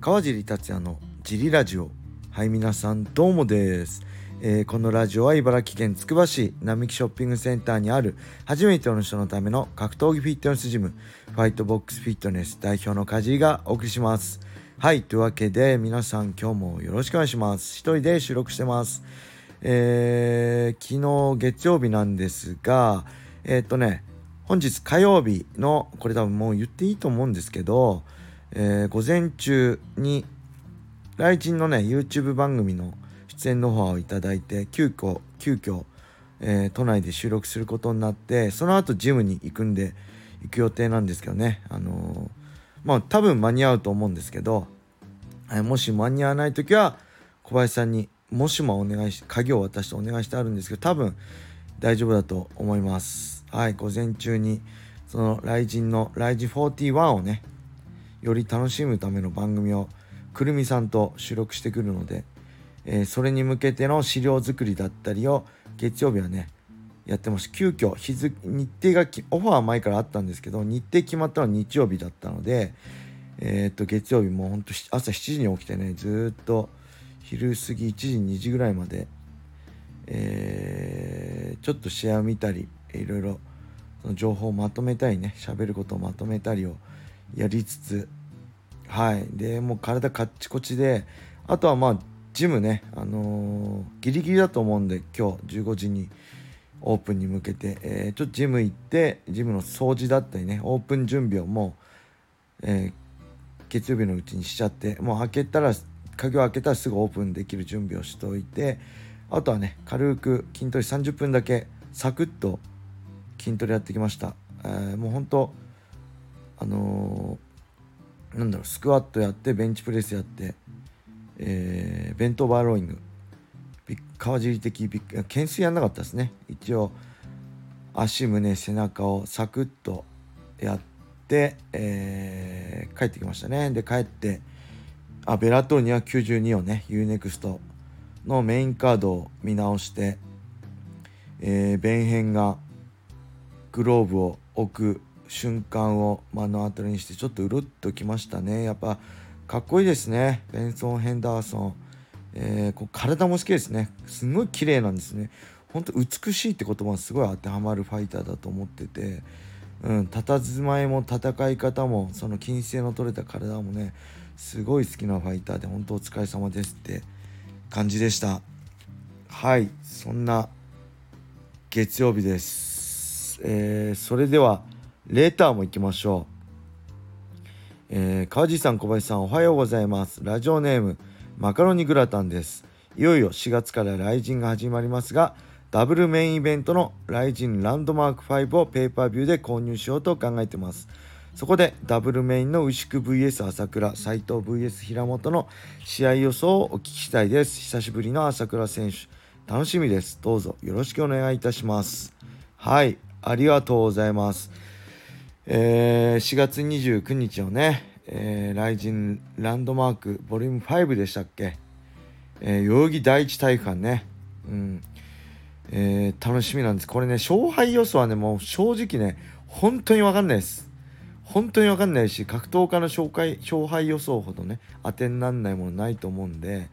川尻達也のジリラジオ。はい皆さんどうもです、えー、このラジオは茨城県つくば市並木ショッピングセンターにある初めての人のための格闘技フィットネスジムファイトボックスフィットネス代表のカジがお送りします。はいというわけで皆さん今日もよろしくお願いします。一人で収録してます。えー、昨日月曜日なんですがえー、っとね本日火曜日のこれ多分もう言っていいと思うんですけど、えー、午前中に来人のね YouTube 番組の出演の方をいただいて急遽急遽、えー、都内で収録することになってその後ジムに行くんで行く予定なんですけどね。あのー、まあ多分間に合うと思うんですけど、はい、もし間に合わない時は小林さんにもしもお願いし鍵を渡してお願いしてあるんですけど多分大丈夫だと思います。はい午前中にその雷神のライジ41をねより楽しむための番組をくるみさんと収録してくるので、えー、それに向けての資料作りだったりを月曜日はねやってます急遽日付日程がオファー前からあったんですけど日程決まったのは日曜日だったのでえー、っと月曜日もほんと朝7時に起きてねずっと昼過ぎ1時2時ぐらいまで、えー、ちょっと試合を見たりいろいろその情報をまとめたりね喋ることをまとめたりをやりつつはい。でもう体カッチコチであとはまあジムねあのー、ギリギリだと思うんで今日15時にオープンに向けて、えー、ちょっとジム行ってジムの掃除だったりねオープン準備をもう、えー、月曜日のうちにしちゃってもう開けたら鍵を開けたらすぐオープンできる準備をしておいてあとはね軽く筋トレ30分だけサクッと筋トレやってきました、えー、もう本当あのー、なんだろうスクワットやってベンチプレスやって、えー、弁当バーローイング。川尻的ビッ懸垂やんなかったですね。一応足胸背中をサクッとやって、えー、帰ってきましたね。で帰ってあベラトー292をね UNEXT のメインカードを見直して、えー、弁編がグローブを置く瞬間を目の当たりにしてちょっとうるっときましたね。やっぱかっこいいですね。ベンソン・ヘンダーソン、えー、こう体も好きですね。すごい綺麗なんですね。本当美しいって言葉すごい当てはまるファイターだと思ってて。うん佇まいも戦い方もその均整の取れた体もねすごい好きなファイターで本当お疲れ様ですって感じでした。はいそんな月曜日です。えー、それではレターも行きましょう、えー、川地さん小林さんおはようございます。ラジオネームマカロニグラタンです。いよいよ4月からライジンが始まりますがダブルメインイベントのライジンランドマーク5をペーパービューで購入しようと考えてます。そこでダブルメインの牛久 VS 朝倉斎藤 VS 平本の試合予想をお聞きしたいです。久しぶりの朝倉選手。楽しみです。どうぞよろしくお願いいたします。はいありがとうございます。えー、4月29日のね、えー、ライジンランドマークボリューム5でしたっけ、えー、代々木第一体育館ね、うんえー、楽しみなんです。これね、勝敗予想はね、もう正直ね、本当にわかんないです。本当にわかんないし、格闘家の紹介勝敗予想ほどね、当てになんないものないと思うんで、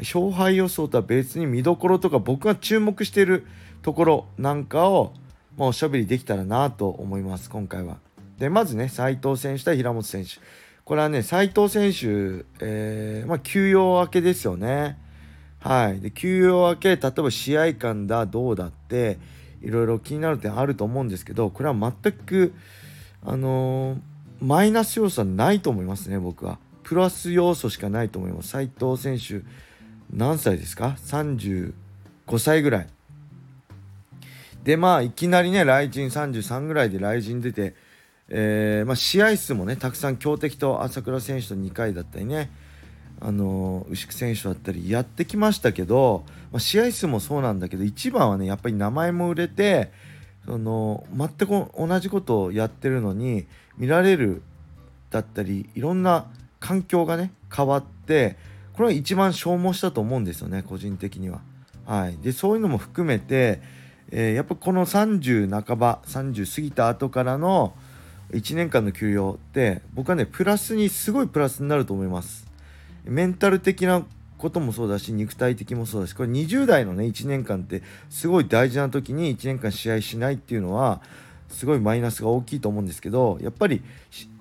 勝敗予想とは別に見どころとか僕が注目しているところなんかをまあ、おしゃべりできたらなと思います、今回は。で、まずね、斉藤選手対平本選手。これはね、斉藤選手、えー、まあ、休養明けですよね。はい。で、休養明け、例えば試合感だ、どうだって、いろいろ気になる点あると思うんですけど、これは全く、あのー、マイナス要素はないと思いますね、僕は。プラス要素しかないと思います。斉藤選手、何歳ですか ?35 歳ぐらい。でまあいきなりね雷神33ぐらいで雷神出て、えー、まあ、試合数もねたくさん強敵と朝倉選手と2回だったりねあの牛久選手だったりやってきましたけど、まあ、試合数もそうなんだけど一番はねやっぱり名前も売れてその全く同じことをやってるのに見られるだったりいろんな環境がね変わってこれは一番消耗したと思うんですよね個人的には。はい、でそういうのも含めてえー、やっぱこの30半ば30過ぎた後からの1年間の休養って僕はねプラスにすごいプラスになると思います。メンタル的なこともそうだし肉体的もそうだしこれ20代のね1年間ってすごい大事な時に1年間試合しないっていうのはすごいマイナスが大きいと思うんですけどやっぱり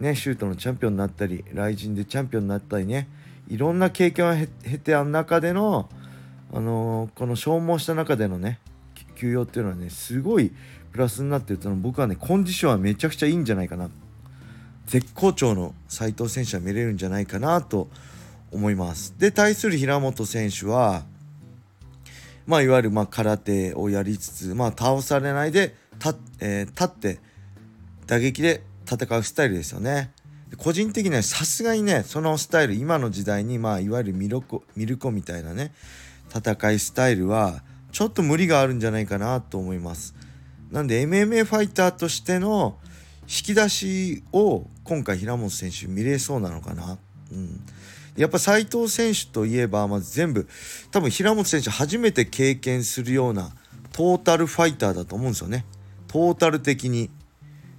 ねシュートのチャンピオンになったりライジンでチャンピオンになったりねいろんな経験を経てある中での、あのー、この消耗した中でのね休養っていうのはねすごいプラスになってるとの僕はねコンディションはめちゃくちゃいいんじゃないかな絶好調の斉藤選手は見れるんじゃないかなと思います。で対する平本選手はまあいわゆるま空手をやりつつまあ倒されないで立,、えー、立って打撃で戦うスタイルですよね。個人的にはさすがにねそのスタイル今の時代にまあいわゆるミルコミルコみたいなね戦いスタイルはちょっと無理があるんじゃないかなと思います。なんで MMA ファイターとしての引き出しを今回平本選手見れそうなのかな。うん、やっぱ斉藤選手といえば、まず全部多分平本選手初めて経験するようなトータルファイターだと思うんですよね。トータル的に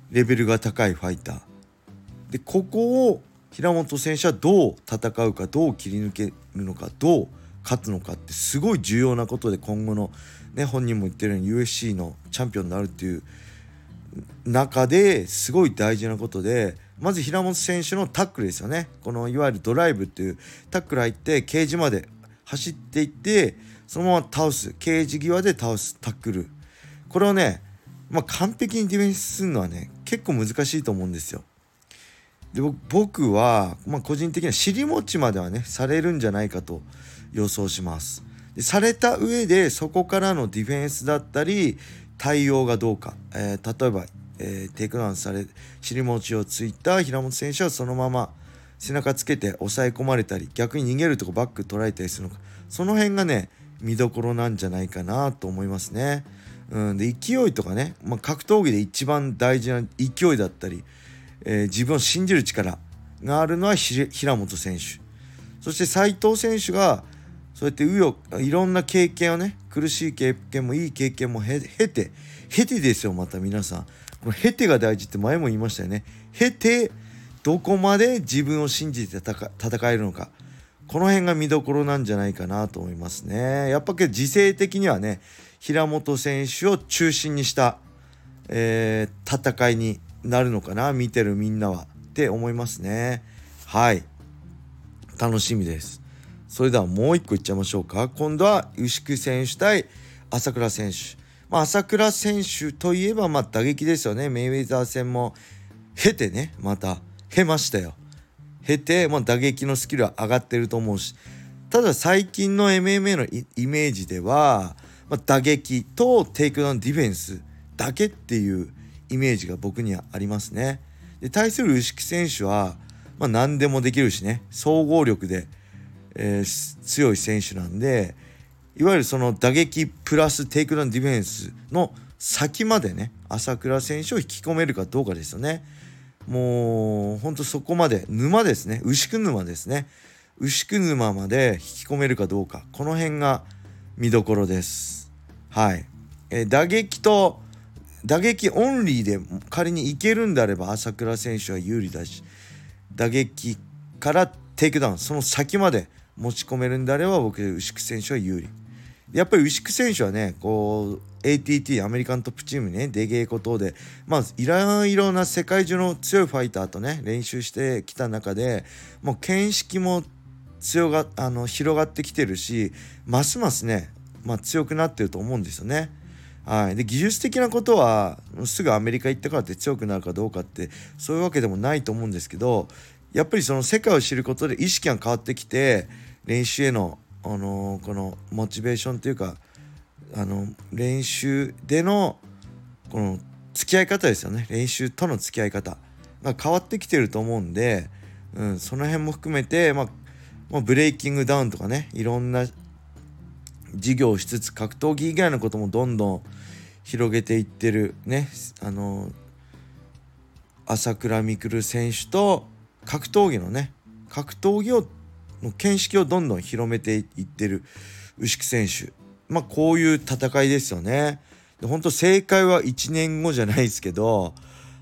レベルが高いファイター。でここを平本選手はどう戦うかどう切り抜けるのかどう勝つのかってすごい重要なことで今後の、ね、本人も言ってるように USC のチャンピオンになるっていう中ですごい大事なことでまず平本選手のタックルですよね。このいわゆるドライブっていうタックル入ってケージまで走っていってそのまま倒す。ケージ際で倒すタックル。これをね、まあ、完璧にディフェンスするのはね結構難しいと思うんですよ。で僕は、まあ、個人的には尻餅まではねされるんじゃないかと予想します。でされた上でそこからのディフェンスだったり対応がどうか、えー、例えばえー、テイクダウンされ尻餅をついた平本選手はそのまま背中つけて抑え込まれたり逆に逃げるとこバック捉えたりするのかその辺がね見どころなんじゃないかなと思いますね。うん、で勢いとかね、まあ、格闘技で一番大事な勢いだったり、えー、自分を信じる力があるのは平本選手そして斉藤選手がそうやって紆余いろんな経験をね苦しい経験もいい経験も経て経てですよまた皆さん。この経てが大事って前も言いましたよね。経てどこまで自分を信じて戦えるのか。この辺が見どころなんじゃないかなと思いますね。やっぱり時勢的にはね平本選手を中心にした、えー、戦いになるのかな。見てるみんなは。って思いますね。はい。楽しみです。それではもう一個いっちゃいましょうか。今度は牛久選手対朝倉選手。まあ、朝倉選手といえばまあ打撃ですよね。メイウェザー戦も経てねまた経ましたよ。経て、まあ、打撃のスキルは上がってると思うし。ただ最近の MMA のイメージでは、まあ、打撃とテイクダウンディフェンスだけっていうイメージが僕にはありますね。で対する牛久選手は、まあ、何でもできるしね。総合力で、えー、強い選手なんでいわゆるその打撃プラステイクダウンディフェンスの先までね朝倉選手を引き込めるかどうかですよね。もうほんとそこまで沼ですね牛久沼ですね牛久沼まで引き込めるかどうかこの辺が見どころです。はい、えー、打撃と打撃オンリーで仮にいけるんであれば朝倉選手は有利だし打撃からテイクダウンその先まで持ち込めるんであれば僕牛久選手は有利。やっぱり牛久選手はねこう ATT American Top Team にね出稽古等でまあいろいろな世界中の強いファイターとね練習してきた中でもう見識も強があの広がってきてるしますますね、まあ、強くなってると思うんですよね。はい、で技術的なことはすぐアメリカ行ったからって強くなるかどうかってそういうわけでもないと思うんですけどやっぱりその世界を知ることで意識が変わってきて練習へのあのこのモチベーションというかあの練習でのこの付き合い方ですよね。練習との付き合い方が変わってきてると思うんで、うん、その辺も含めて、まあ、まあ、ブレイキングダウンとかねいろんな授業をしつつ格闘技以外のこともどんどん広げていってるね。あの朝倉未来選手と格闘技のね格闘技をの見識をどんどん広めていってる牛久選手。まあこういう戦いですよね。で本当正解は1年後じゃないですけど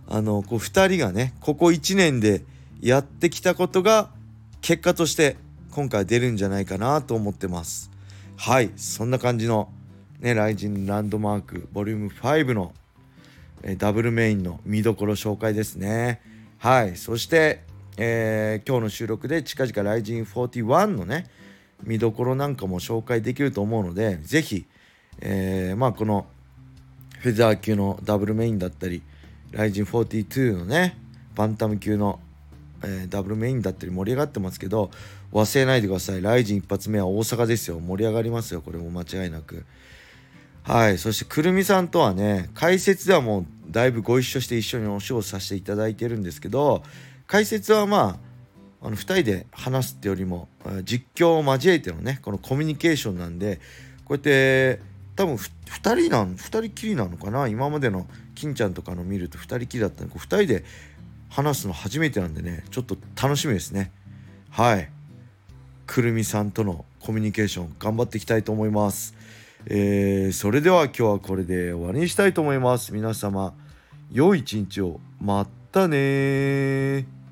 あのこう2人がねここ1年でやってきたことが結果として今回出るんじゃないかなと思ってます。はいそんな感じのねライジンランドマークボリューム5のえダブルメインの見どころ紹介ですね。はいそしてえー、今日の収録で近々ライジン41のね見どころなんかも紹介できると思うので是非、えー、まあこのフェザー級のダブルメインだったりライジン42のねバンタム級の、えー、ダブルメインだったり盛り上がってますけど忘れないでください。ライジン一発目は大阪ですよ。盛り上がりますよ。これも間違いなく。はい。そしてくるみさんとはね解説ではもうだいぶご一緒して一緒にお仕事させていただいてるんですけど解説はまああの2人で話すってよりも実況を交えてのねこのコミュニケーションなんでこうやって多分2人なん2人きりなのかな？今までの金ちゃんとかの見ると2人きりだったんで2人で話すの初めてなんでねちょっと楽しみですね。はい。くるみさんとのコミュニケーション頑張っていきたいと思います。えー、それでは今日はこれで終わりにしたいと思います。皆様良い一日を。またね